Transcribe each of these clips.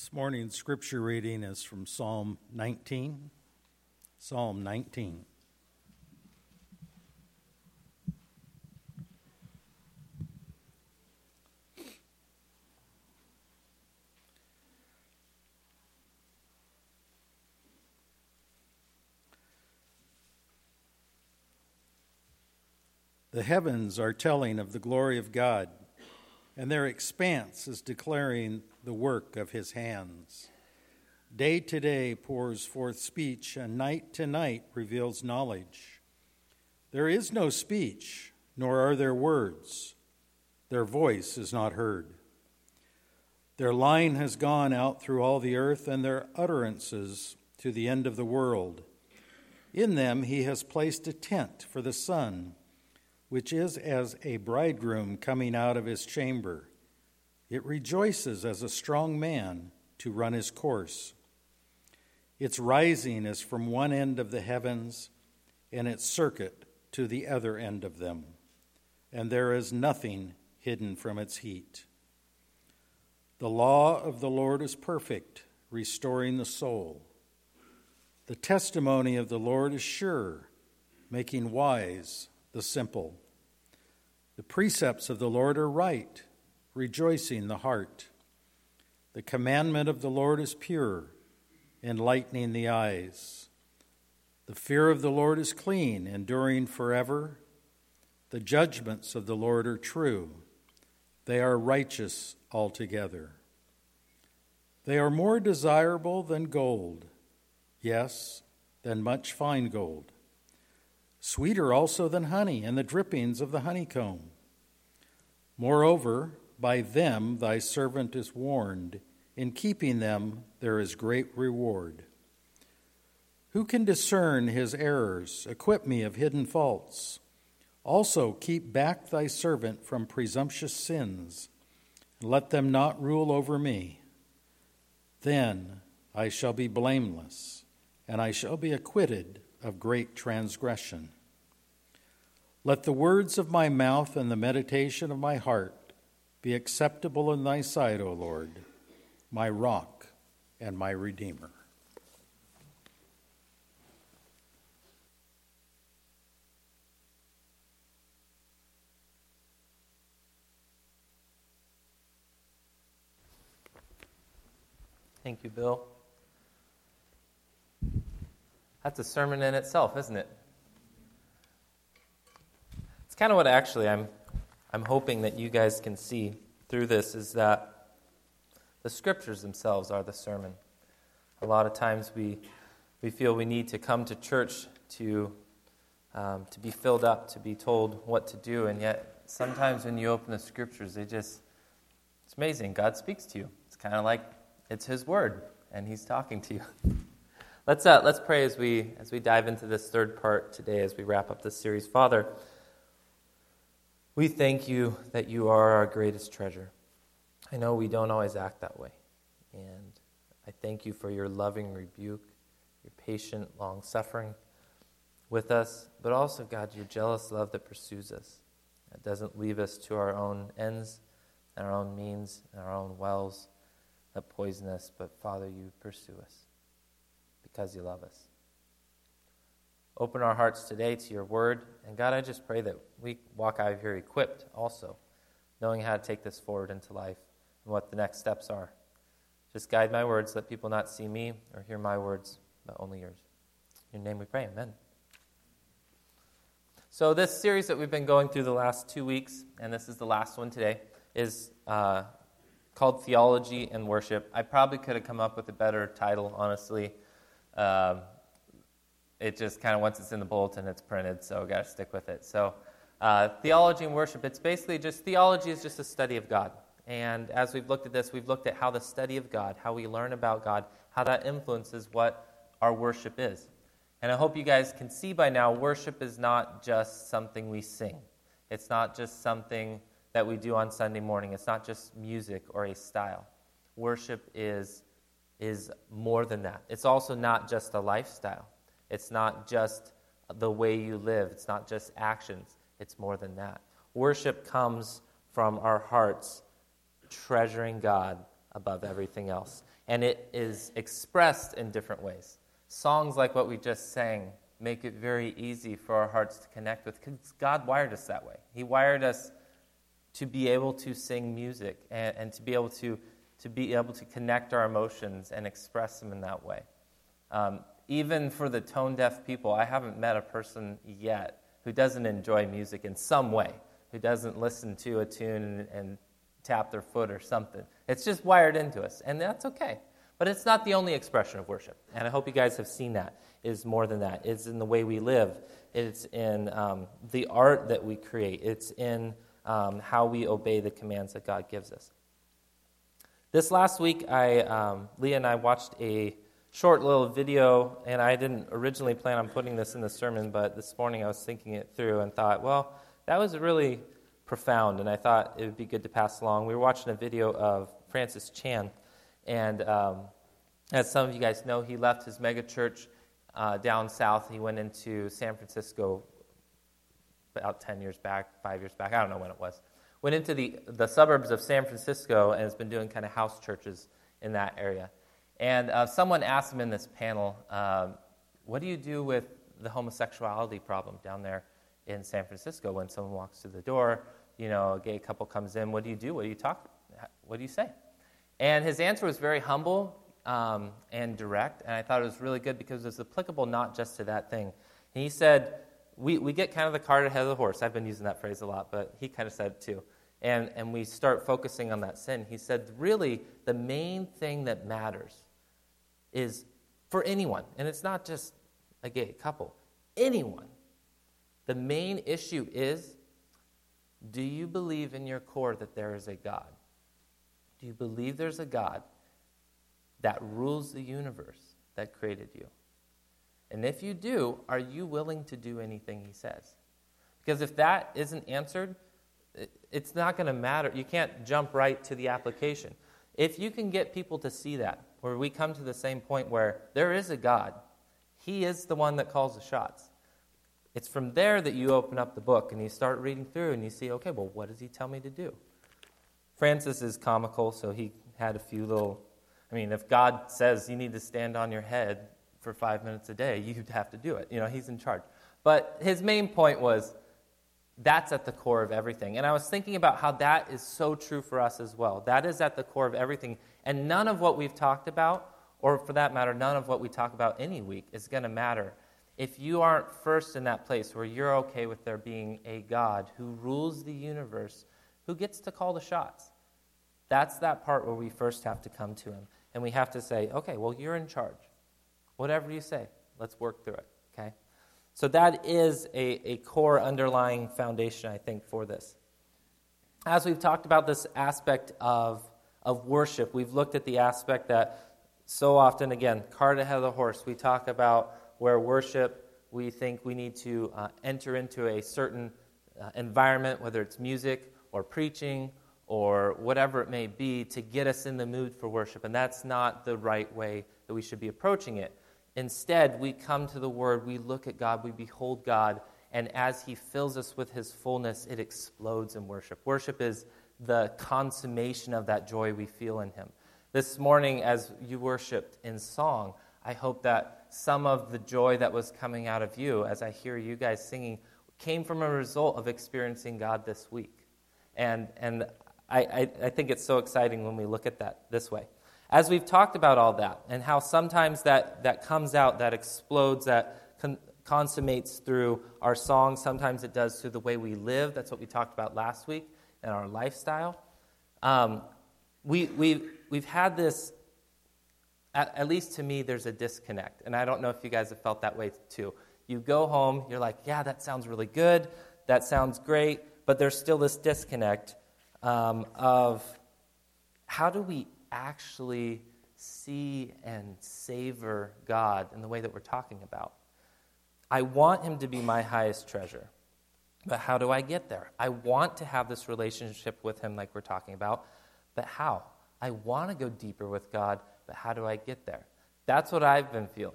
This morning's scripture reading is from Psalm 19. Psalm 19. The heavens are telling of the glory of God, and their expanse is declaring the work of his hands. Day to day pours forth speech, and night to night reveals knowledge. There is no speech, nor are there words. Their voice is not heard. Their line has gone out through all the earth, and their utterances to the end of the world. In them he has placed a tent for the sun which is as a bridegroom coming out of his chamber. It rejoices as a strong man to run his course. Its rising is from one end of the heavens, and its circuit to the other end of them, and there is nothing hidden from its heat. The law of the Lord is perfect, restoring the soul. The testimony of the Lord is sure, making wise the simple. The precepts of the Lord are right, rejoicing the heart. The commandment of the Lord is pure, enlightening the eyes. The fear of the Lord is clean, enduring forever. The judgments of the Lord are true, they are righteous altogether. They are more desirable than gold, yes, than much fine gold sweeter also than honey and the drippings of the honeycomb. Moreover, by them thy servant is warned. In keeping them there is great reward. Who can discern his errors? Equip me of hidden faults. Also, keep back thy servant from presumptuous sins, and let them not rule over me. Then I shall be blameless, and I shall be acquitted of great transgression. Let the words of my mouth and the meditation of my heart be acceptable in thy sight, O Lord, my rock and my redeemer. Thank you, Bill. That's a sermon in itself, isn't it? It's kind of what actually I'm, I'm hoping that you guys can see through this is that the scriptures themselves are the sermon. A lot of times we, we feel we need to come to church to, um, to be filled up, to be told what to do, and yet sometimes when you open the scriptures, they just, it's amazing. God speaks to you. It's kind of like it's His word, and He's talking to you. Let's, uh, let's pray as we, as we dive into this third part today as we wrap up this series. Father, we thank you that you are our greatest treasure. I know we don't always act that way. And I thank you for your loving rebuke, your patient long suffering with us, but also, God, your jealous love that pursues us. That doesn't leave us to our own ends and our own means and our own wells that poison us, but Father, you pursue us because you love us. Open our hearts today to your word. And God, I just pray that we walk out of here equipped also, knowing how to take this forward into life and what the next steps are. Just guide my words. Let people not see me or hear my words, but only yours. In your name we pray. Amen. So, this series that we've been going through the last two weeks, and this is the last one today, is uh, called Theology and Worship. I probably could have come up with a better title, honestly. Um, it just kind of, once it's in the bulletin, it's printed, so got to stick with it. So, uh, theology and worship, it's basically just theology is just a study of God. And as we've looked at this, we've looked at how the study of God, how we learn about God, how that influences what our worship is. And I hope you guys can see by now, worship is not just something we sing. It's not just something that we do on Sunday morning. It's not just music or a style. Worship is is more than that. It's also not just a lifestyle, it's not just the way you live, it's not just actions, it's more than that. Worship comes from our hearts treasuring God above everything else. and it is expressed in different ways. Songs like what we just sang make it very easy for our hearts to connect with because God wired us that way. He wired us to be able to sing music and, and to be able to, to be able to connect our emotions and express them in that way. Um, even for the tone deaf people, I haven't met a person yet who doesn't enjoy music in some way, who doesn't listen to a tune and, and tap their foot or something. It's just wired into us, and that's okay. But it's not the only expression of worship. And I hope you guys have seen that. It's more than that. It's in the way we live, it's in um, the art that we create, it's in um, how we obey the commands that God gives us. This last week, I, um, Leah and I watched a short little video, and I didn't originally plan on putting this in the sermon, but this morning I was thinking it through and thought, well, that was really profound, and I thought it would be good to pass along. We were watching a video of Francis Chan, and um, as some of you guys know, he left his megachurch uh, down south. He went into San Francisco about 10 years back, five years back, I don't know when it was. Went into the, the suburbs of San Francisco and has been doing kind of house churches in that area. And uh, someone asked him in this panel, um, What do you do with the homosexuality problem down there in San Francisco when someone walks through the door? You know, a gay couple comes in. What do you do? What do you talk? What do you say? And his answer was very humble um, and direct, and I thought it was really good because it was applicable not just to that thing. And he said, we, we get kind of the cart ahead of the horse. I've been using that phrase a lot, but he kind of said it too. And, and we start focusing on that sin. He said, really, the main thing that matters is for anyone, and it's not just a gay couple, anyone. The main issue is do you believe in your core that there is a God? Do you believe there's a God that rules the universe that created you? And if you do, are you willing to do anything he says? Because if that isn't answered, it's not going to matter. You can't jump right to the application. If you can get people to see that, where we come to the same point where there is a God, He is the one that calls the shots. It's from there that you open up the book and you start reading through and you see, okay, well, what does He tell me to do? Francis is comical, so he had a few little. I mean, if God says you need to stand on your head, for five minutes a day, you'd have to do it. You know, he's in charge. But his main point was that's at the core of everything. And I was thinking about how that is so true for us as well. That is at the core of everything. And none of what we've talked about, or for that matter, none of what we talk about any week, is going to matter if you aren't first in that place where you're okay with there being a God who rules the universe, who gets to call the shots. That's that part where we first have to come to him. And we have to say, okay, well, you're in charge. Whatever you say, let's work through it, okay? So that is a, a core underlying foundation, I think, for this. As we've talked about this aspect of, of worship, we've looked at the aspect that so often, again, cart ahead of the horse, we talk about where worship, we think we need to uh, enter into a certain uh, environment, whether it's music or preaching or whatever it may be, to get us in the mood for worship. And that's not the right way that we should be approaching it. Instead, we come to the Word, we look at God, we behold God, and as He fills us with His fullness, it explodes in worship. Worship is the consummation of that joy we feel in Him. This morning, as you worshiped in song, I hope that some of the joy that was coming out of you as I hear you guys singing came from a result of experiencing God this week. And, and I, I, I think it's so exciting when we look at that this way. As we've talked about all that, and how sometimes that, that comes out, that explodes, that con- consummates through our song, sometimes it does through the way we live. That's what we talked about last week, and our lifestyle. Um, we, we, we've had this, at, at least to me, there's a disconnect. And I don't know if you guys have felt that way too. You go home, you're like, yeah, that sounds really good, that sounds great, but there's still this disconnect um, of how do we actually see and savor God in the way that we're talking about. I want Him to be my highest treasure. But how do I get there? I want to have this relationship with Him like we're talking about, but how? I want to go deeper with God, but how do I get there? That's what I've been feeling.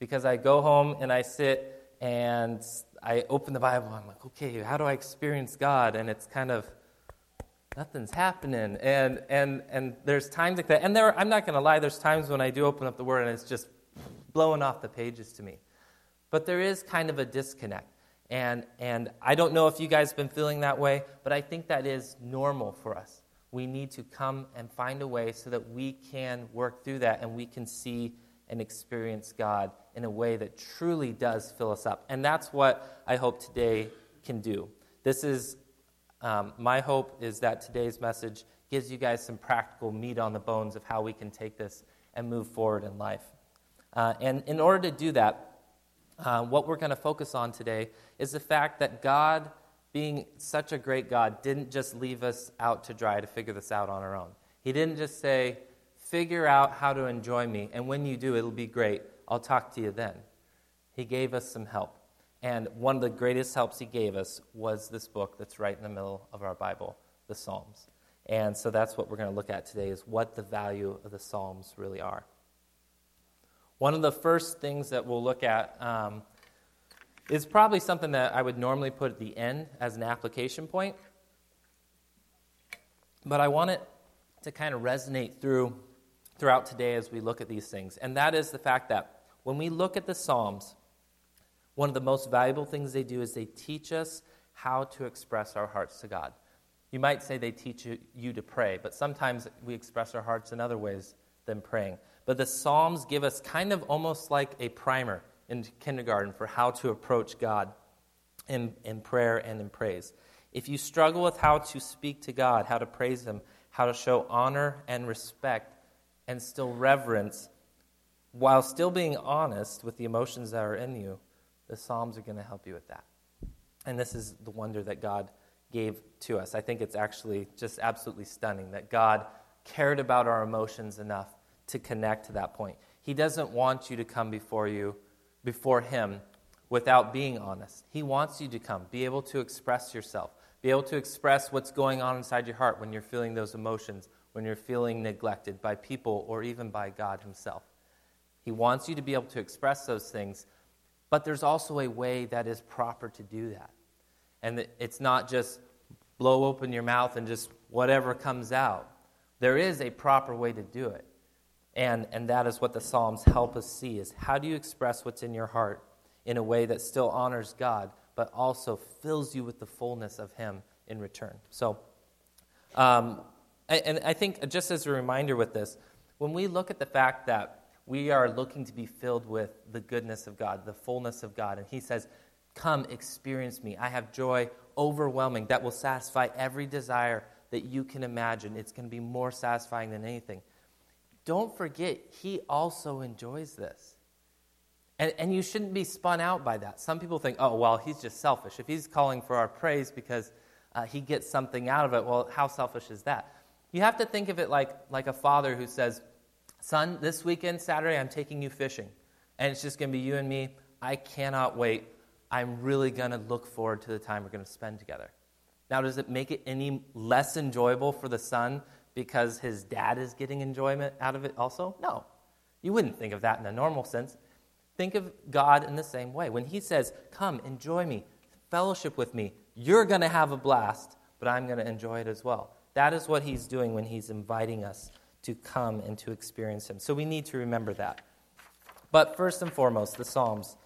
Because I go home and I sit and I open the Bible, I'm like, okay, how do I experience God? And it's kind of nothing's happening. And, and, and there's times like that. And there, I'm not going to lie, there's times when I do open up the Word and it's just blowing off the pages to me. But there is kind of a disconnect. And, and I don't know if you guys have been feeling that way, but I think that is normal for us. We need to come and find a way so that we can work through that and we can see and experience God in a way that truly does fill us up. And that's what I hope today can do. This is um, my hope is that today's message gives you guys some practical meat on the bones of how we can take this and move forward in life. Uh, and in order to do that, uh, what we're going to focus on today is the fact that God, being such a great God, didn't just leave us out to dry to figure this out on our own. He didn't just say, figure out how to enjoy me, and when you do, it'll be great. I'll talk to you then. He gave us some help. And one of the greatest helps he gave us was this book that's right in the middle of our Bible, the Psalms. And so that's what we're going to look at today is what the value of the Psalms really are. One of the first things that we'll look at um, is probably something that I would normally put at the end as an application point. But I want it to kind of resonate through throughout today as we look at these things. And that is the fact that when we look at the Psalms, one of the most valuable things they do is they teach us how to express our hearts to God. You might say they teach you to pray, but sometimes we express our hearts in other ways than praying. But the Psalms give us kind of almost like a primer in kindergarten for how to approach God in, in prayer and in praise. If you struggle with how to speak to God, how to praise Him, how to show honor and respect, and still reverence, while still being honest with the emotions that are in you, the Psalms are going to help you with that. And this is the wonder that God gave to us. I think it's actually just absolutely stunning that God cared about our emotions enough to connect to that point. He doesn't want you to come before you, before Him, without being honest. He wants you to come, be able to express yourself, be able to express what's going on inside your heart when you're feeling those emotions, when you're feeling neglected by people or even by God Himself. He wants you to be able to express those things, but there's also a way that is proper to do that. And it's not just blow open your mouth and just whatever comes out. There is a proper way to do it. And, and that is what the Psalms help us see is how do you express what's in your heart in a way that still honors God, but also fills you with the fullness of Him in return. So, um, and I think just as a reminder with this, when we look at the fact that we are looking to be filled with the goodness of God, the fullness of God, and He says, Come, experience me. I have joy overwhelming that will satisfy every desire that you can imagine. It's going to be more satisfying than anything don't forget, he also enjoys this. And, and you shouldn't be spun out by that. Some people think, oh, well, he's just selfish. If he's calling for our praise because uh, he gets something out of it, well, how selfish is that? You have to think of it like, like a father who says, Son, this weekend, Saturday, I'm taking you fishing. And it's just going to be you and me. I cannot wait. I'm really going to look forward to the time we're going to spend together. Now, does it make it any less enjoyable for the son because his dad is getting enjoyment out of it also? No. You wouldn't think of that in a normal sense. Think of God in the same way. When he says, Come, enjoy me, fellowship with me, you're going to have a blast, but I'm going to enjoy it as well. That is what he's doing when he's inviting us to come and to experience him. So we need to remember that. But first and foremost, the Psalms,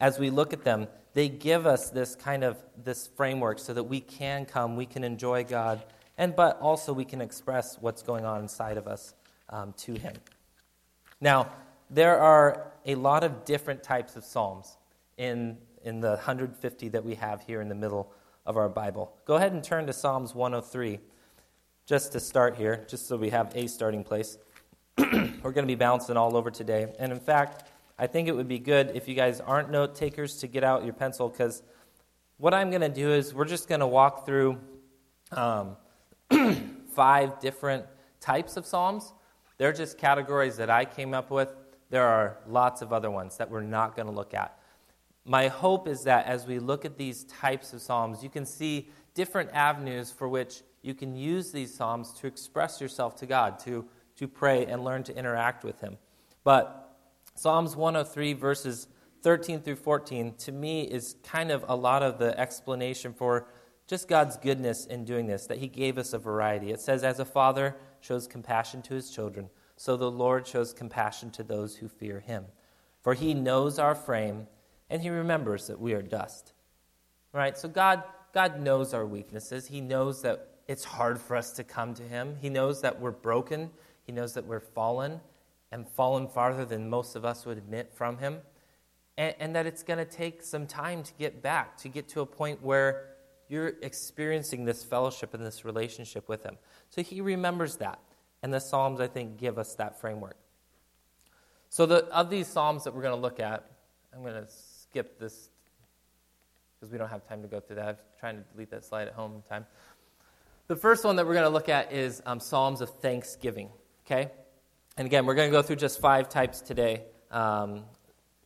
as we look at them, they give us this kind of this framework so that we can come, we can enjoy God and but also we can express what's going on inside of us um, to Him. Now, there are a lot of different types of psalms in, in the 150 that we have here in the middle of our Bible. Go ahead and turn to Psalms 103 just to start here, just so we have a starting place. We're going to be bouncing all over today. And in fact, I think it would be good if you guys aren't note takers to get out your pencil because what I'm going to do is we're just going to walk through um, five different types of Psalms. They're just categories that I came up with. There are lots of other ones that we're not going to look at. My hope is that as we look at these types of Psalms, you can see different avenues for which you can use these Psalms to express yourself to God, to, to pray and learn to interact with Him. But Psalms 103, verses 13 through 14, to me is kind of a lot of the explanation for just God's goodness in doing this, that He gave us a variety. It says, As a father shows compassion to his children, so the Lord shows compassion to those who fear Him. For He knows our frame, and He remembers that we are dust. Right? So God, God knows our weaknesses. He knows that it's hard for us to come to Him. He knows that we're broken. He knows that we're fallen and fallen farther than most of us would admit from Him. And, and that it's going to take some time to get back, to get to a point where you're experiencing this fellowship and this relationship with Him. So He remembers that. And the Psalms, I think, give us that framework. So, the, of these Psalms that we're going to look at, I'm going to skip this because we don't have time to go through that. I'm trying to delete that slide at home time. The first one that we're going to look at is um, Psalms of Thanksgiving. Okay? And again, we're going to go through just five types today um,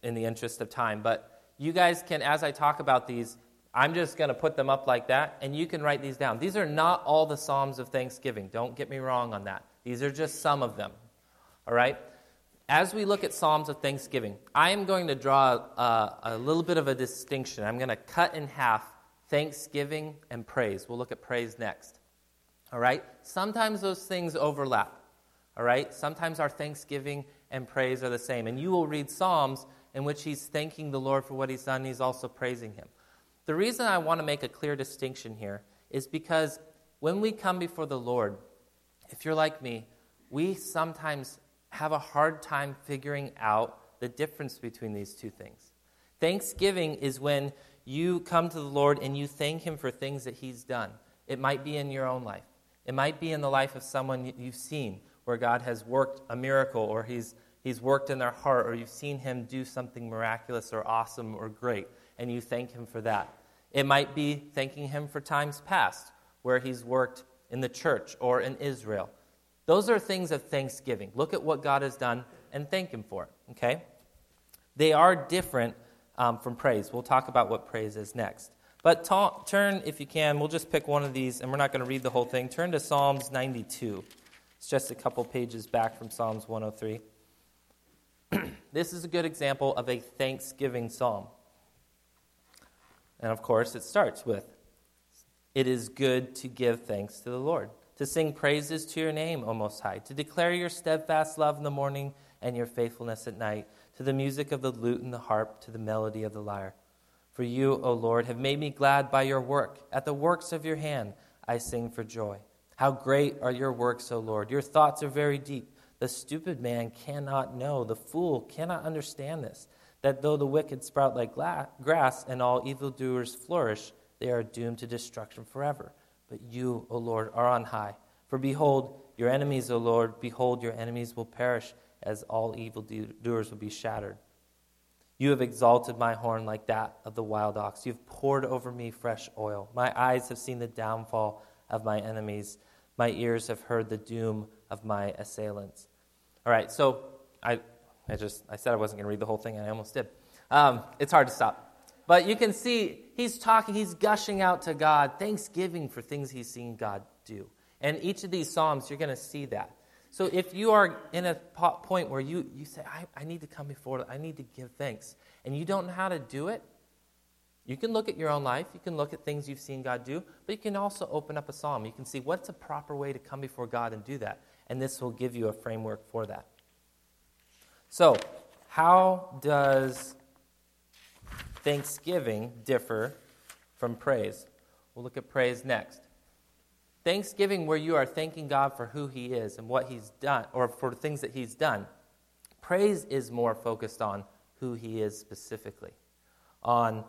in the interest of time. But you guys can, as I talk about these, I'm just going to put them up like that, and you can write these down. These are not all the Psalms of Thanksgiving. Don't get me wrong on that. These are just some of them. All right? As we look at Psalms of Thanksgiving, I am going to draw a, a little bit of a distinction. I'm going to cut in half thanksgiving and praise. We'll look at praise next. All right? Sometimes those things overlap. All right? Sometimes our thanksgiving and praise are the same. And you will read Psalms in which he's thanking the Lord for what he's done, he's also praising him. The reason I want to make a clear distinction here is because when we come before the Lord, if you're like me, we sometimes have a hard time figuring out the difference between these two things. Thanksgiving is when you come to the Lord and you thank Him for things that He's done. It might be in your own life, it might be in the life of someone you've seen where God has worked a miracle or He's, he's worked in their heart or you've seen Him do something miraculous or awesome or great and you thank Him for that. It might be thanking Him for times past where He's worked in the church or in Israel. Those are things of thanksgiving. Look at what God has done and thank Him for it, okay? They are different um, from praise. We'll talk about what praise is next. But ta- turn, if you can, we'll just pick one of these, and we're not going to read the whole thing. Turn to Psalms 92. It's just a couple pages back from Psalms 103. this is a good example of a thanksgiving psalm. And of course, it starts with It is good to give thanks to the Lord to sing praises to your name, O Most High, to declare your steadfast love in the morning and your faithfulness at night, to the music of the lute and the harp, to the melody of the lyre. For you, O Lord, have made me glad by your work. At the works of your hand I sing for joy. How great are your works, O Lord! Your thoughts are very deep. The stupid man cannot know, the fool cannot understand this, that though the wicked sprout like grass and all evildoers flourish, they are doomed to destruction forever. But you, O Lord, are on high. For behold, your enemies, O Lord, behold, your enemies will perish, as all evildoers will be shattered. You have exalted my horn like that of the wild ox. You have poured over me fresh oil. My eyes have seen the downfall of my enemies. My ears have heard the doom of my assailants. All right, so I, I just I said I wasn't going to read the whole thing, and I almost did. Um, it's hard to stop. But you can see he's talking, he's gushing out to God, thanksgiving for things he's seen God do. And each of these Psalms, you're going to see that. So if you are in a point where you, you say, I, I need to come before, I need to give thanks, and you don't know how to do it, you can look at your own life, you can look at things you've seen God do, but you can also open up a psalm. You can see what's a proper way to come before God and do that. And this will give you a framework for that. So, how does thanksgiving differ from praise? We'll look at praise next. Thanksgiving, where you are thanking God for who He is and what He's done, or for things that He's done. Praise is more focused on who He is specifically. On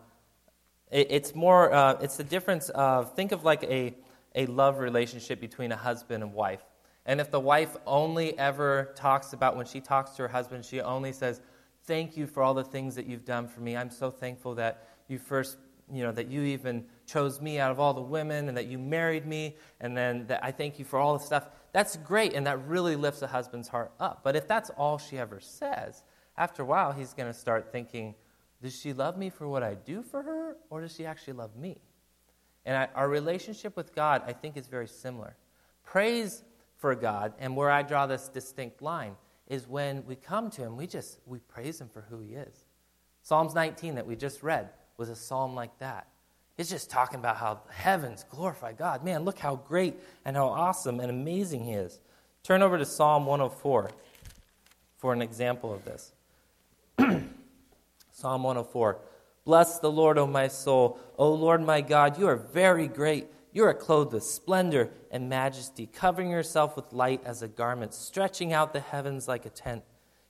it's more, uh, it's the difference of, think of like a, a love relationship between a husband and wife. And if the wife only ever talks about, when she talks to her husband, she only says, Thank you for all the things that you've done for me. I'm so thankful that you first, you know, that you even chose me out of all the women and that you married me. And then that I thank you for all the stuff. That's great. And that really lifts a husband's heart up. But if that's all she ever says, after a while, he's going to start thinking, does she love me for what I do for her, or does she actually love me? And I, our relationship with God, I think, is very similar. Praise for God, and where I draw this distinct line, is when we come to Him, we just we praise Him for who He is. Psalms 19 that we just read was a psalm like that. It's just talking about how heavens glorify God. Man, look how great and how awesome and amazing He is. Turn over to Psalm 104 for an example of this. Psalm 104. Bless the Lord, O my soul. O Lord my God, you are very great. You are clothed with splendor and majesty, covering yourself with light as a garment, stretching out the heavens like a tent.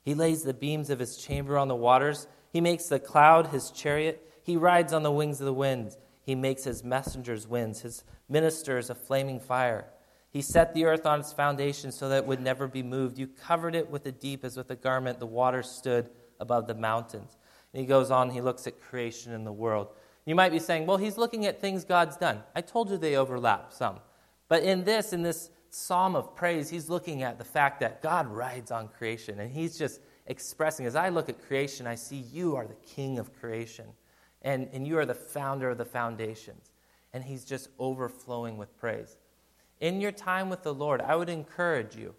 He lays the beams of his chamber on the waters. He makes the cloud his chariot. He rides on the wings of the wind. He makes his messengers winds, his ministers a flaming fire. He set the earth on its foundation so that it would never be moved. You covered it with the deep as with a garment. The waters stood above the mountains. And he goes on, he looks at creation and the world. You might be saying, well, he's looking at things God's done. I told you they overlap some. But in this, in this psalm of praise, he's looking at the fact that God rides on creation. And he's just expressing, as I look at creation, I see you are the king of creation. And, and you are the founder of the foundations. And he's just overflowing with praise. In your time with the Lord, I would encourage you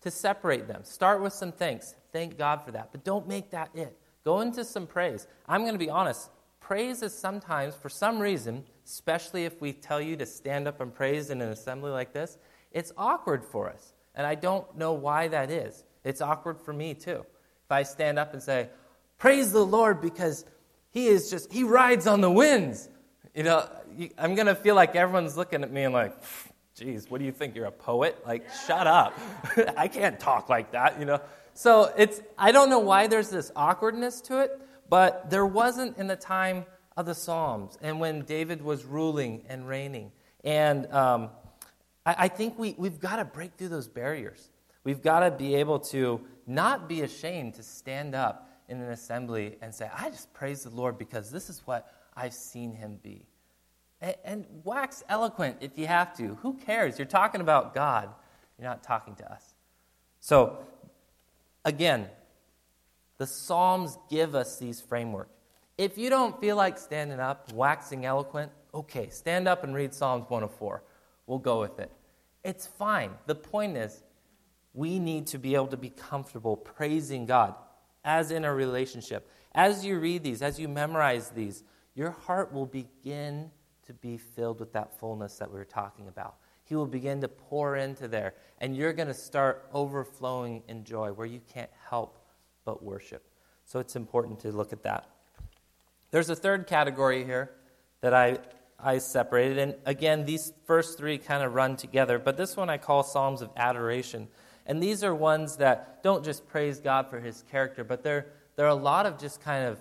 to separate them. Start with some thanks. Thank God for that. But don't make that it. Go into some praise. I'm going to be honest. Praise is sometimes, for some reason, especially if we tell you to stand up and praise in an assembly like this, it's awkward for us. And I don't know why that is. It's awkward for me too. If I stand up and say, Praise the Lord because He is just, He rides on the winds. You know, I'm going to feel like everyone's looking at me and like, geez, what do you think? You're a poet? Like, shut up. I can't talk like that, you know. So it's, I don't know why there's this awkwardness to it, but there wasn't in the time of the Psalms and when David was ruling and reigning. And um, I, I think we, we've got to break through those barriers. We've got to be able to not be ashamed to stand up in an assembly and say, I just praise the Lord because this is what I've seen him be. And, and wax eloquent if you have to. Who cares? You're talking about God, you're not talking to us. So Again, the Psalms give us these framework. If you don't feel like standing up, waxing eloquent, okay, stand up and read Psalms 104. We'll go with it. It's fine. The point is, we need to be able to be comfortable praising God as in a relationship. As you read these, as you memorize these, your heart will begin to be filled with that fullness that we were talking about. He will begin to pour into there, and you're going to start overflowing in joy where you can't help but worship. So it's important to look at that. There's a third category here that I, I separated. And again, these first three kind of run together, but this one I call Psalms of Adoration. And these are ones that don't just praise God for his character, but they're, they're a lot of just kind of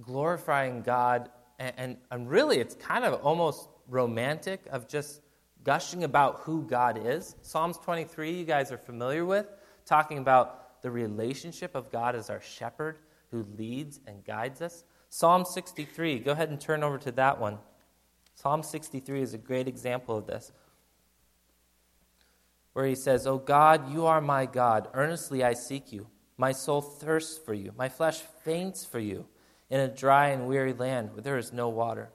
glorifying God. And, and, and really, it's kind of almost romantic of just gushing about who God is. Psalms 23, you guys are familiar with, talking about the relationship of God as our shepherd who leads and guides us. Psalm 63, go ahead and turn over to that one. Psalm 63 is a great example of this, where he says, O God, you are my God. Earnestly I seek you. My soul thirsts for you. My flesh faints for you in a dry and weary land where there is no water.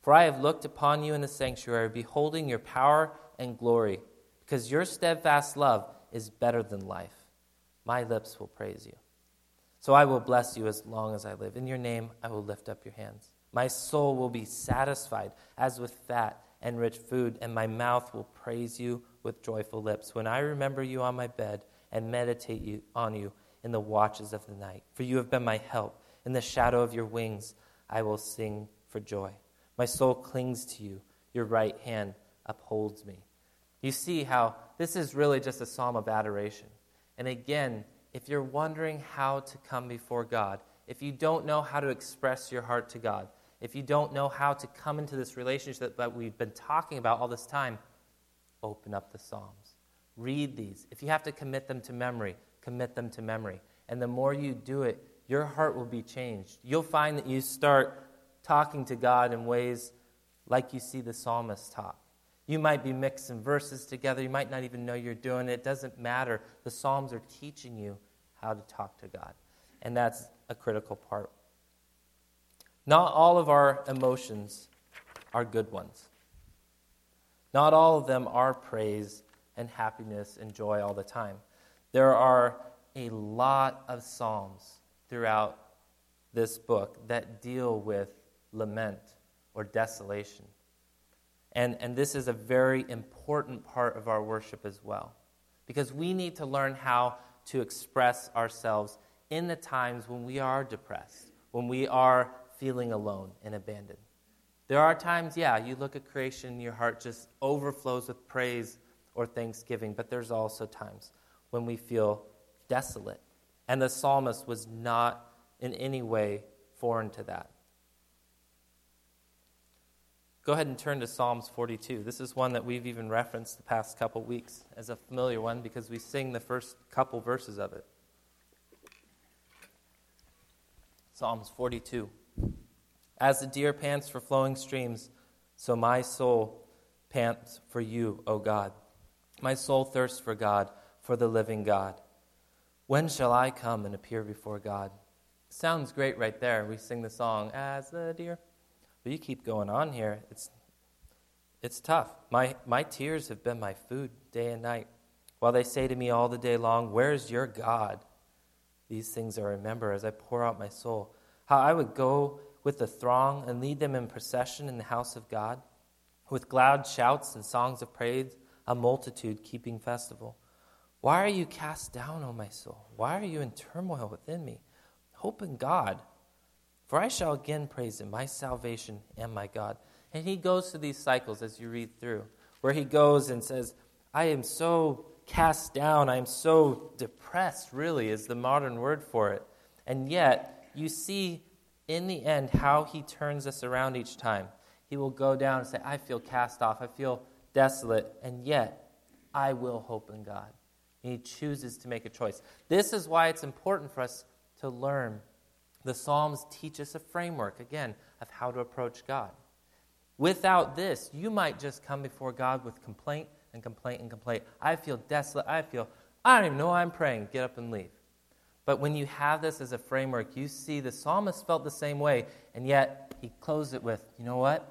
For I have looked upon you in the sanctuary, beholding your power and glory, because your steadfast love is better than life. My lips will praise you. So I will bless you as long as I live. In your name I will lift up your hands. My soul will be satisfied as with fat and rich food, and my mouth will praise you with joyful lips when I remember you on my bed and meditate you, on you in the watches of the night. For you have been my help. In the shadow of your wings I will sing for joy. My soul clings to you. Your right hand upholds me. You see how this is really just a psalm of adoration. And again, if you're wondering how to come before God, if you don't know how to express your heart to God, if you don't know how to come into this relationship that we've been talking about all this time, open up the Psalms. Read these. If you have to commit them to memory, commit them to memory. And the more you do it, your heart will be changed. You'll find that you start talking to God in ways like you see the psalmist talk. You might be mixing verses together. You might not even know you're doing it. It doesn't matter. The Psalms are teaching you how to talk to God. And that's a critical part. Not all of our emotions are good ones. Not all of them are praise and happiness and joy all the time. There are a lot of Psalms throughout this book that deal with lament, or desolation. And, and this is a very important part of our worship as well. Because we need to learn how to express ourselves in the times when we are depressed, when we are feeling alone and abandoned. There are times, yeah, you look at creation your heart just overflows with praise or thanksgiving, but there's also times when we feel desolate. And the psalmist was not in any way foreign to that. Go ahead and turn to Psalms 42. This is one that we've even referenced the past couple weeks as a familiar one because we sing the first couple verses of it. Psalms 42. As the deer pants for flowing streams, so my soul pants for you, O God. My soul thirsts for God, for the living God. When shall I come and appear before God? Sounds great right there. We sing the song, As the deer. But you keep going on here. It's, it's tough. My, my tears have been my food day and night. While they say to me all the day long, Where's your God? These things I remember as I pour out my soul. How I would go with the throng and lead them in procession in the house of God, with loud shouts and songs of praise, a multitude keeping festival. Why are you cast down, O my soul? Why are you in turmoil within me? Hope in God, for I shall again praise him, my salvation and my God. And he goes through these cycles as you read through, where he goes and says, I am so cast down, I am so depressed, really, is the modern word for it. And yet, you see in the end how he turns us around each time. He will go down and say, I feel cast off, I feel desolate, and yet I will hope in God. And he chooses to make a choice. This is why it's important for us to learn. The Psalms teach us a framework, again, of how to approach God. Without this, you might just come before God with complaint and complaint and complaint. I feel desolate. I feel, I don't even know why I'm praying. Get up and leave. But when you have this as a framework, you see the psalmist felt the same way, and yet he closed it with, you know what?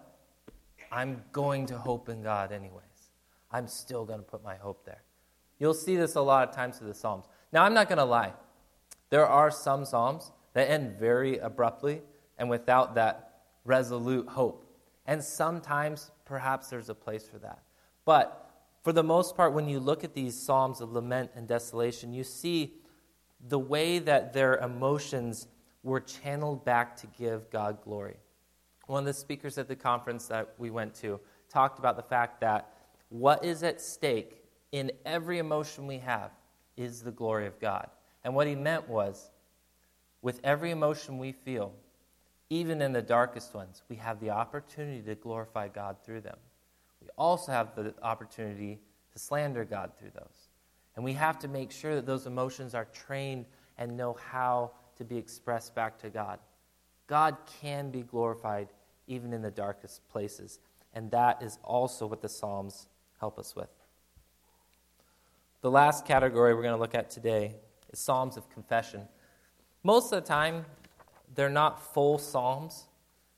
I'm going to hope in God anyways. I'm still going to put my hope there. You'll see this a lot of times through the Psalms. Now, I'm not going to lie. There are some Psalms that end very abruptly and without that resolute hope. And sometimes, perhaps, there's a place for that. But for the most part, when you look at these Psalms of lament and desolation, you see the way that their emotions were channeled back to give God glory. One of the speakers at the conference that we went to talked about the fact that what is at stake in every emotion we have is the glory of God. And what he meant was, with every emotion we feel, even in the darkest ones, we have the opportunity to glorify God through them. We also have the opportunity to slander God through those. And we have to make sure that those emotions are trained and know how to be expressed back to God. God can be glorified even in the darkest places. And that is also what the Psalms help us with. The last category we're going to look at today is Psalms of confession. Most of the time, they're not full Psalms.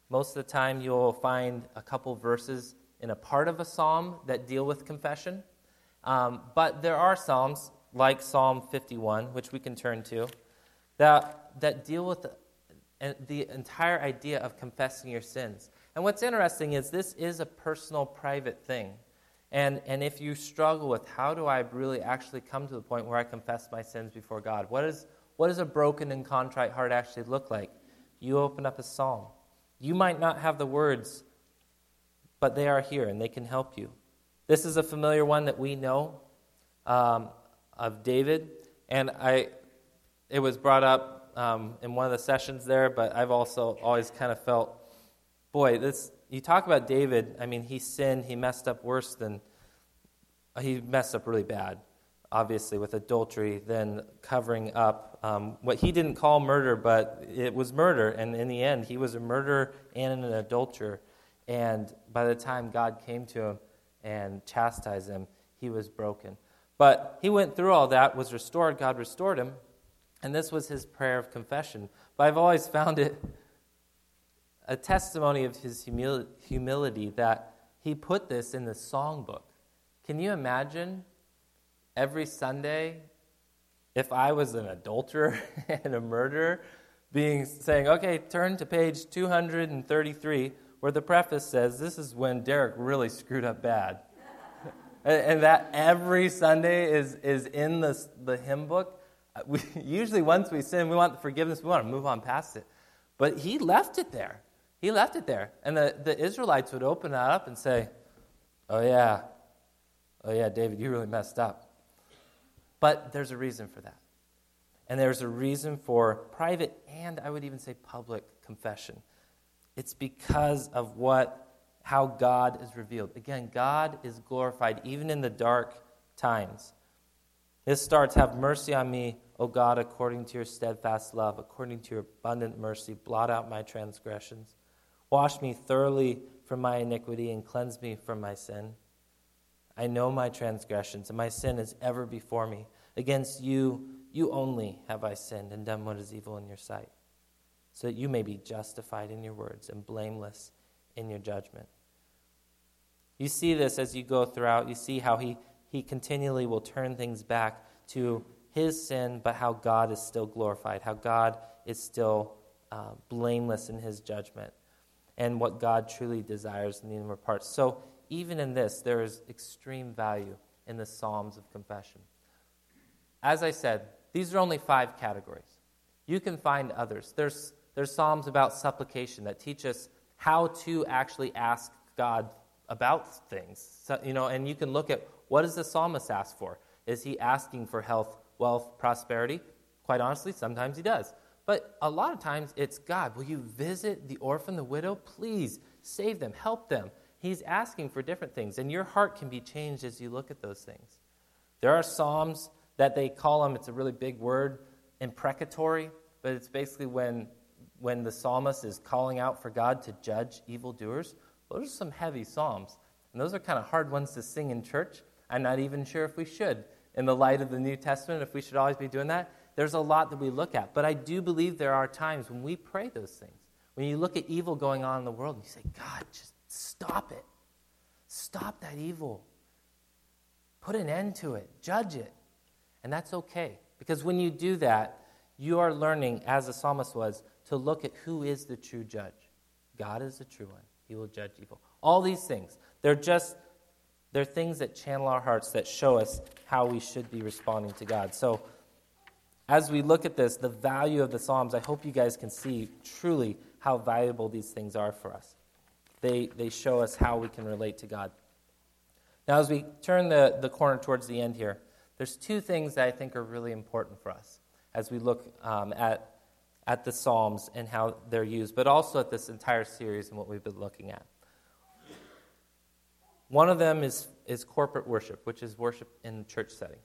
Most of the time, you'll find a couple verses in a part of a psalm that deal with confession. Um, but there are Psalms, like Psalm 51, which we can turn to, that, that deal with the, the entire idea of confessing your sins. And what's interesting is this is a personal, private thing. And, and if you struggle with how do I really actually come to the point where I confess my sins before God, what, is, what does a broken and contrite heart actually look like? You open up a psalm. You might not have the words, but they are here and they can help you. This is a familiar one that we know um, of David, and I, it was brought up um, in one of the sessions there, but I've also always kind of felt, boy, this. You talk about David. I mean, he sinned. He messed up worse than he messed up really bad, obviously with adultery, then covering up um, what he didn't call murder, but it was murder, and in the end, he was a murderer and an adulterer. And by the time God came to him, and chastise him, he was broken. But he went through all that, was restored, God restored him, and this was his prayer of confession. But I've always found it a testimony of his humil- humility that he put this in the songbook. Can you imagine every Sunday if I was an adulterer and a murderer being saying, okay, turn to page 233 where the preface says this is when Derek really screwed up bad. and that every Sunday is, is in the, the hymn book. We, usually, once we sin, we want the forgiveness, we want to move on past it. But he left it there. He left it there. And the, the Israelites would open that up and say, Oh, yeah. Oh, yeah, David, you really messed up. But there's a reason for that. And there's a reason for private and I would even say public confession. It's because of what how God is revealed. Again, God is glorified even in the dark times. This starts Have mercy on me, O God, according to your steadfast love, according to your abundant mercy. Blot out my transgressions. Wash me thoroughly from my iniquity and cleanse me from my sin. I know my transgressions, and my sin is ever before me. Against you, you only have I sinned and done what is evil in your sight, so that you may be justified in your words and blameless in your judgment. You see this as you go throughout. You see how he, he continually will turn things back to his sin, but how God is still glorified, how God is still uh, blameless in his judgment, and what God truly desires in the inward parts. So, even in this, there is extreme value in the Psalms of confession. As I said, these are only five categories. You can find others. There's, there's Psalms about supplication that teach us how to actually ask God about things. So, you know, and you can look at what does the psalmist ask for? Is he asking for health, wealth, prosperity? Quite honestly, sometimes he does. But a lot of times it's God, will you visit the orphan, the widow? Please save them, help them. He's asking for different things, and your heart can be changed as you look at those things. There are psalms that they call them, it's a really big word, imprecatory, but it's basically when, when the psalmist is calling out for God to judge evildoers. Those are some heavy psalms. And those are kind of hard ones to sing in church. I'm not even sure if we should, in the light of the New Testament, if we should always be doing that. There's a lot that we look at. But I do believe there are times when we pray those things. When you look at evil going on in the world and you say, God, just stop it. Stop that evil. Put an end to it. Judge it. And that's okay. Because when you do that, you are learning, as the psalmist was, to look at who is the true judge. God is the true one. He will judge evil. All these things, they're just they're things that channel our hearts that show us how we should be responding to God. So as we look at this, the value of the Psalms, I hope you guys can see truly how valuable these things are for us. They, they show us how we can relate to God. Now, as we turn the, the corner towards the end here, there's two things that I think are really important for us as we look um, at at the Psalms and how they're used, but also at this entire series and what we've been looking at. One of them is, is corporate worship, which is worship in the church setting.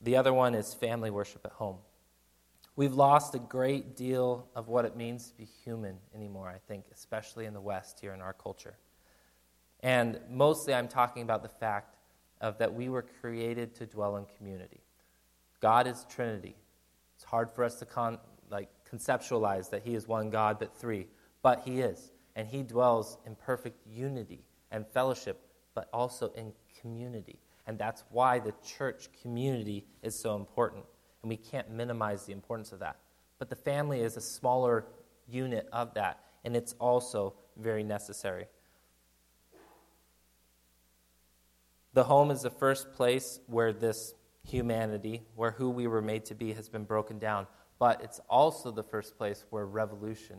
The other one is family worship at home. We've lost a great deal of what it means to be human anymore, I think, especially in the West here in our culture. And mostly I'm talking about the fact of that we were created to dwell in community. God is Trinity. It's hard for us to con- conceptualize that he is one God but three, but he is. And he dwells in perfect unity and fellowship, but also in community. And that's why the church community is so important. And we can't minimize the importance of that. But the family is a smaller unit of that, and it's also very necessary. The home is the first place where this humanity, where who we were made to be, has been broken down but it's also the first place where revolution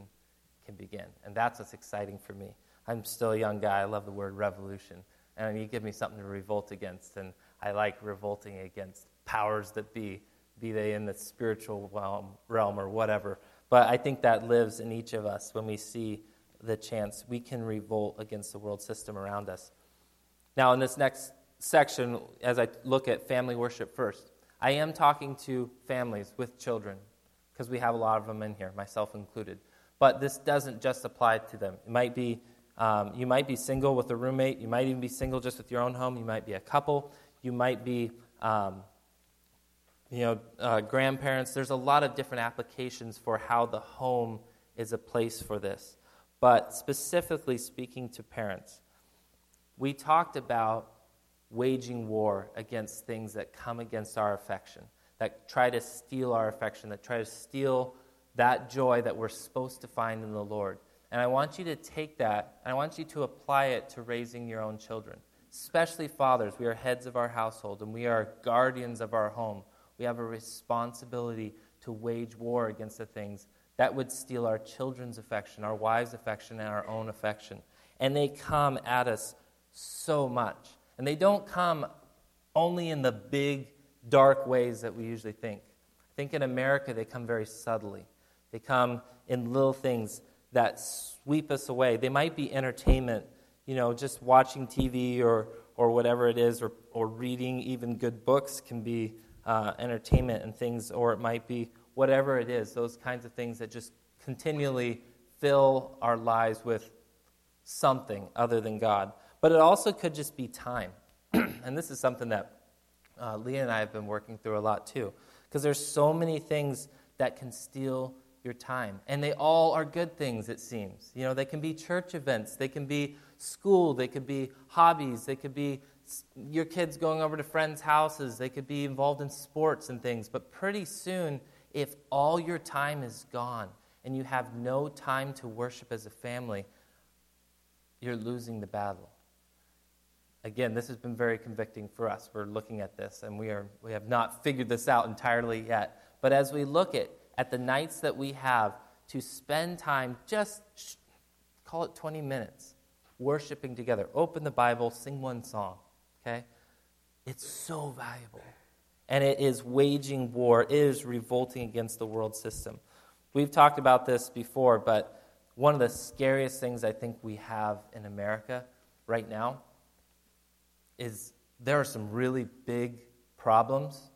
can begin. And that's what's exciting for me. I'm still a young guy. I love the word revolution. And you give me something to revolt against. And I like revolting against powers that be, be they in the spiritual realm, or whatever. But I think that lives in each of us when we see the chance we can revolt against the world system around us. Now, in this next section, as I look at family worship first, I am talking to families with children, because we have a lot of them in here, myself included. But this doesn't just apply to them. It might be um, you might be single with a roommate. You might even be single just with your own home. You might be a couple. You might be, um, you know, uh, grandparents. There's a lot of different applications for how the home is a place for this. But specifically speaking to parents, we talked about waging war against things that come against our affection that try to steal our affection, that try to steal that joy that we're supposed to find in the Lord. And I want you to take that and I want you to apply it to raising your own children. Especially fathers, we are heads of our household and we are guardians of our home. We have a responsibility to wage war against the things that would steal our children's affection, our wives' affection, and our own affection. And they come at us so much. And they don't come only in the big, dark ways that we usually think. I think in America, they come very subtly. They come in little things that sweep us away. They might be entertainment, you know, just watching TV or, or whatever it is, or, or reading even good books can be uh, entertainment and things, or it might be whatever it is, those kinds of things that just continually fill our lives with something other than God. But it also could just be time. and this is something that uh, Leah and I have been working through a lot too, because there's so many things that can steal your time. And they all are good things, it seems. You know, they can be church events, they can be school, they could be hobbies, they could be your kids going over to friends' houses, they could be involved in sports and things. But pretty soon, if all your time is gone and you have no time to worship as a family, you're losing the battle. Again, this has been very convicting for us. We're looking at this and we, are, we have not figured this out entirely yet. But as we look at, at the nights that we have to spend time, just call it 20 minutes, worshiping together, open the Bible, sing one song, okay? It's so valuable. And it is waging war, it is revolting against the world system. We've talked about this before, but one of the scariest things I think we have in America right now is there are some really big problems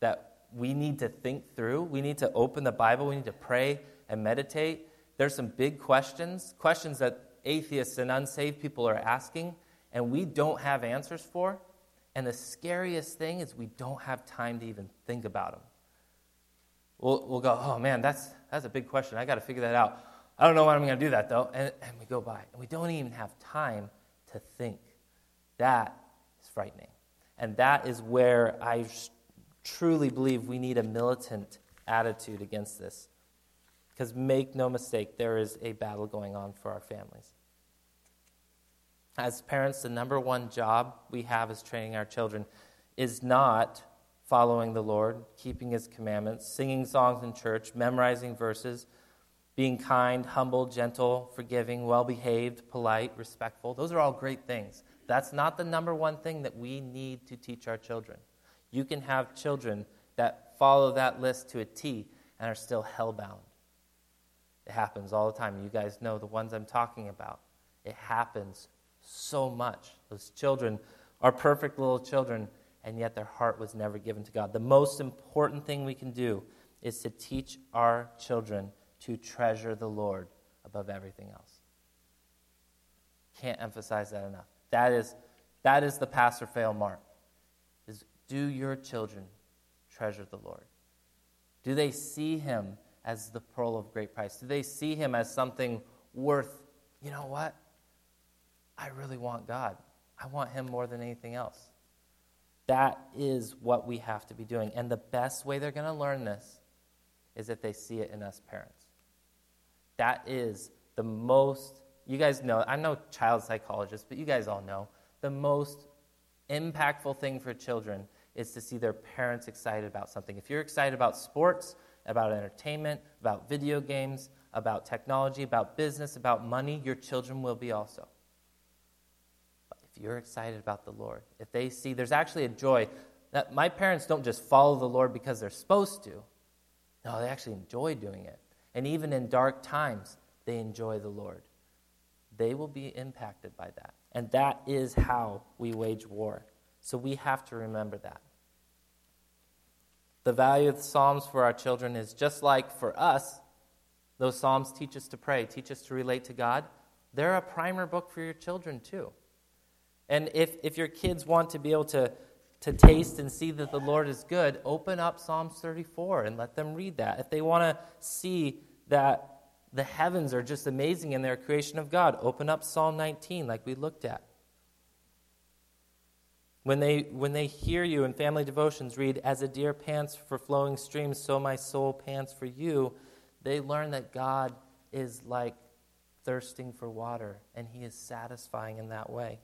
that we need to think through. We need to open the Bible, we need to pray and meditate. There's some big questions, questions that atheists and unsaved people are asking, and we don't have answers for. And the scariest thing is we don't have time to even think about them. We'll, we'll go, oh man, that's, that's a big question. I got to figure that out. I don't know when I'm going to do that, though. And, and we go by. And we don't even have time to think. That is frightening. And that is where I truly believe we need a militant attitude against this. Because make no mistake, there is a battle going on for our families. As parents, the number one job we have is training our children is not following the Lord, keeping his commandments, singing songs in church, memorizing verses being kind, humble, gentle, forgiving, well behaved, polite, respectful. Those are all great things. That's not the number one thing that we need to teach our children. You can have children that follow that list to a T and are still hellbound. It happens all the time. You guys know the ones I'm talking about. It happens so much. Those children are perfect little children, and yet their heart was never given to God. The most important thing we can do is to teach our children to treasure the Lord above everything else. Can't emphasize that enough. That is, that is the pass or fail mark. Is do your children treasure the Lord? Do they see him as the pearl of great price? Do they see him as something worth, you know what? I really want God. I want him more than anything else. That is what we have to be doing. And the best way they're going to learn this is if they see it in us parents. That is the most, you guys know, I'm no child psychologist, but you guys all know, the most impactful thing for children is to see their parents excited about something. If you're excited about sports, about entertainment, about video games, about technology, about business, about money, your children will be also. But if you're excited about the Lord, if they see there's actually a joy that my parents don't just follow the Lord because they're supposed to. No, they actually enjoy doing it. And even in dark times, they enjoy the Lord. They will be impacted by that. And that is how we wage war. So we have to remember that. The value of the Psalms for our children is just like for us, those Psalms teach us to pray, teach us to relate to God. They're a primer book for your children, too. And if, if your kids want to be able to, to taste and see that the Lord is good, open up Psalms 34 and let them read that. If they want to see that the heavens are just amazing in their creation of God, open up Psalm 19 like we looked at. When they, when they hear you in family devotions read, As a deer pants for flowing streams, so my soul pants for you, they learn that God is like thirsting for water, and He is satisfying in that way.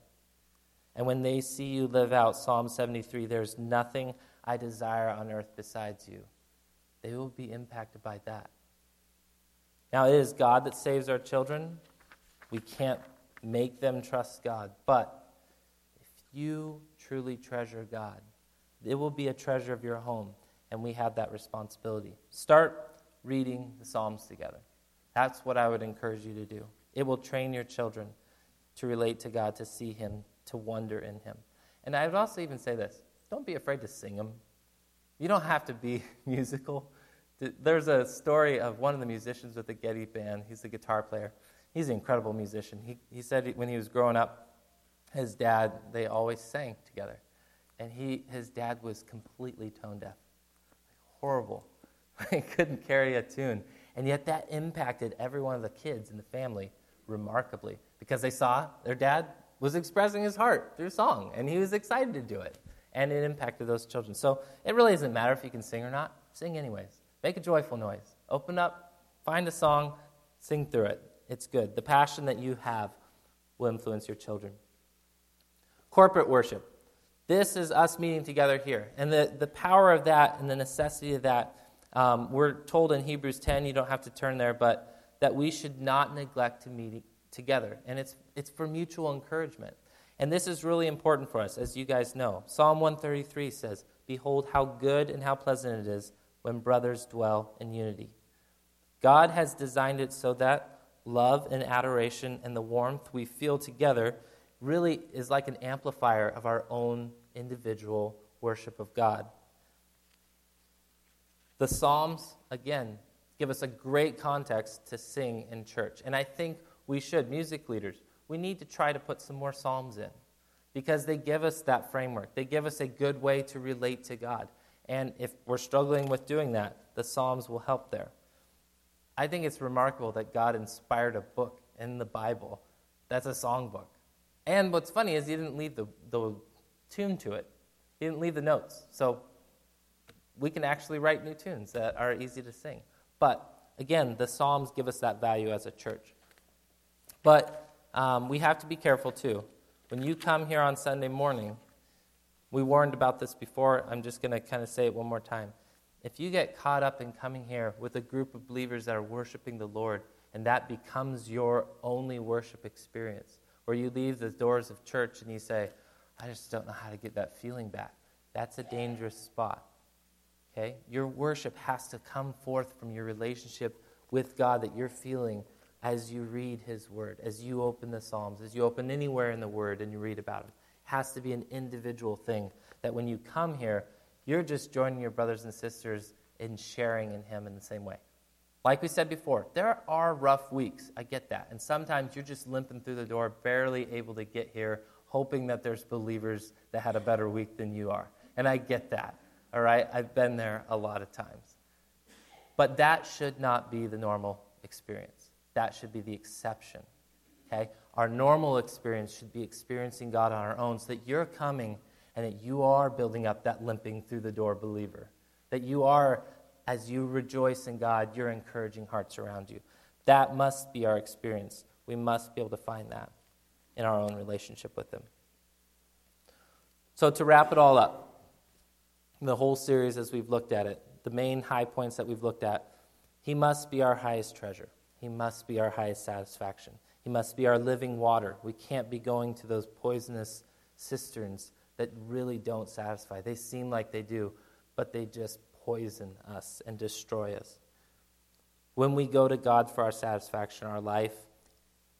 And when they see you live out Psalm 73, there's nothing I desire on earth besides you, they will be impacted by that. Now, it is God that saves our children. We can't make them trust God. But if you truly treasure God, it will be a treasure of your home, and we have that responsibility. Start reading the Psalms together. That's what I would encourage you to do. It will train your children to relate to God, to see Him, to wonder in Him. And I would also even say this don't be afraid to sing them. You don't have to be musical. There's a story of one of the musicians with the Getty Band. He's the guitar player. He's an incredible musician. He, he said when he was growing up, his dad, they always sang together. And he, his dad was completely tone deaf. Horrible. he couldn't carry a tune. And yet that impacted every one of the kids in the family remarkably because they saw their dad was expressing his heart through song and he was excited to do it. And it impacted those children. So it really doesn't matter if you can sing or not. Sing anyways. Make a joyful noise. Open up, find a song, sing through it. It's good. The passion that you have will influence your children. Corporate worship. This is us meeting together here. And the, the power of that and the necessity of that, um, we're told in Hebrews 10, you don't have to turn there, but that we should not neglect to meet together. And it's, it's for mutual encouragement. And this is really important for us, as you guys know. Psalm 133 says, Behold, how good and how pleasant it is when brothers dwell in unity. God has designed it so that love and adoration and the warmth we feel together really is like an amplifier of our own individual worship of God. The Psalms, again, give us a great context to sing in church. And I think we should, music leaders, we need to try to put some more Psalms in because they give us that framework. They give us a good way to relate to God. And if we're struggling with doing that, the Psalms will help there. I think it's remarkable that God inspired a book in the Bible that's a songbook. And what's funny is he didn't leave the, the tune to it, he didn't leave the notes. So we can actually write new tunes that are easy to sing. But again, the Psalms give us that value as a church. But um, we have to be careful too. When you come here on Sunday morning, we warned about this before. I'm just going to kind of say it one more time. If you get caught up in coming here with a group of believers that are worshiping the Lord, and that becomes your only worship experience, where you leave the doors of church and you say, I just don't know how to get that feeling back, that's a dangerous spot. Okay? Your worship has to come forth from your relationship with God that you're feeling as you read His Word, as you open the Psalms, as you open anywhere in the Word and you read about Him has to be an individual thing. That when you come here, you're just joining your brothers and sisters in sharing in Him in the same way. Like we said before, there are rough weeks. I get that. And sometimes you're just limping through the door, barely able to get here, hoping that there's believers that had a better week than you are. And I get that. All right? I've been there a lot of times. But that should not be the normal experience. That should be the exception. Okay? Our normal experience should be experiencing God on our own so that you're coming and that you are building up that limping through the door believer. That you are, as you rejoice in God, you're encouraging hearts around you. That must be our experience. We must be able to find that in our own relationship with Him. So, to wrap it all up, the whole series as we've looked at it, the main high points that we've looked at, He must be our highest treasure, He must be our highest satisfaction. He must be our living water. We can't be going to those poisonous cisterns that really don't satisfy. They seem like they do, but they just poison us and destroy us. When we go to God for our satisfaction, our life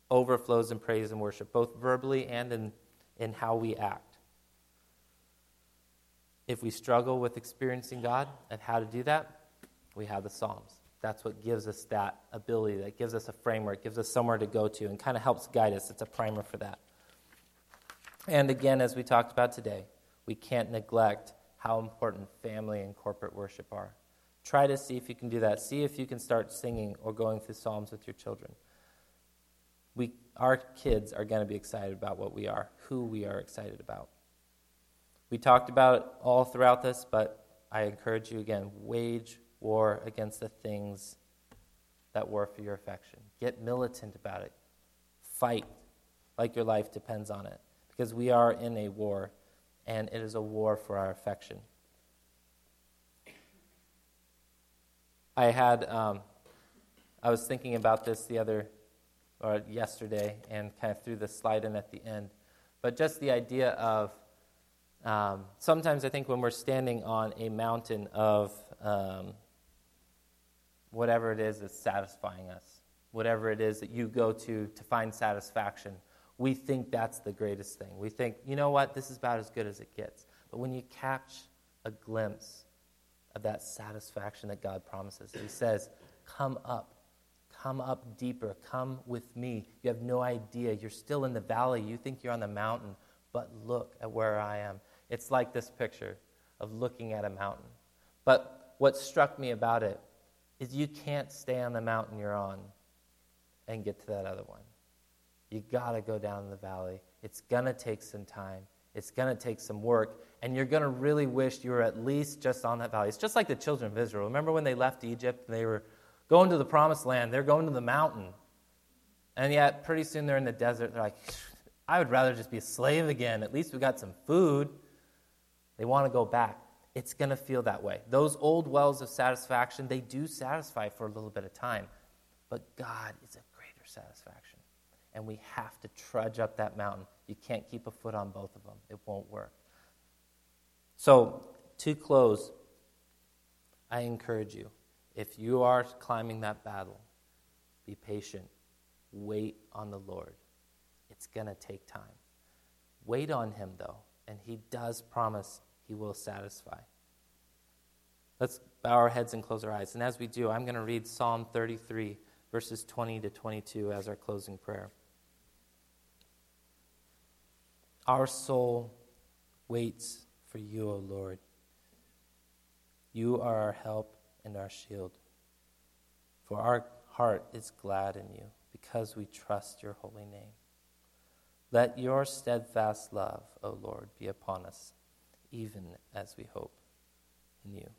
overflows in praise and worship, both verbally and in, in how we act. If we struggle with experiencing God and how to do that, we have the Psalms that's what gives us that ability, that gives us a framework, gives us somewhere to go to, and kind of helps guide us. It's a primer for that. And again, as we talked about today, we can't neglect how important family and corporate worship are. Try to see if you can do that. See if you can start singing or going through Psalms with your children. We, our kids are going to be excited about what we are, who we are excited about. We talked about it all throughout this, but I encourage you again wage war against the things that war for your affection. Get militant about it. fight like your life depends on it. Because we are in a war, and it is a war for our affection. I had, um, I was thinking about this the other, or yesterday, and kind of threw the slide in at the end. But just the idea of um, sometimes I think when we're standing on a mountain of um, whatever it is that's satisfying us, whatever it is that you go to to find satisfaction, we think that's the greatest thing. We think, you know what, this is about as good as it gets. But when you catch a glimpse of that satisfaction that God promises, He says, Come up, come up deeper, come with me. You have no idea. You're still in the valley. You think you're on the mountain, but look at where I am. It's like this picture of looking at a mountain. But what struck me about it is you can't stay on the mountain you're on and get to that other one. You got to go down the valley. It's going to take some time. It's going to take some work. And you're going to really wish you were at least just on that valley. It's just like the children of Israel. Remember when they left Egypt and they were going to the promised land? They're going to the mountain. And yet, pretty soon they're in the desert. They're like, I would rather just be a slave again. At least we got some food. They want to go back. It's going to feel that way. Those old wells of satisfaction, they do satisfy for a little bit of time, but God is a greater satisfaction. And we have to trudge up that mountain. You can't keep a foot on both of them, it won't work. So, to close, I encourage you if you are climbing that battle, be patient. Wait on the Lord. It's going to take time. Wait on Him, though, and He does promise he will satisfy. Let's bow our heads and close our eyes. And as we do, I'm going to read Psalm 33, verses 20 to 22 as our closing prayer. Our soul waits for you, O Lord. You are our help and our shield. For our heart is glad in you because we trust your holy name. Let your steadfast love, O Lord, be upon us even as we hope in you.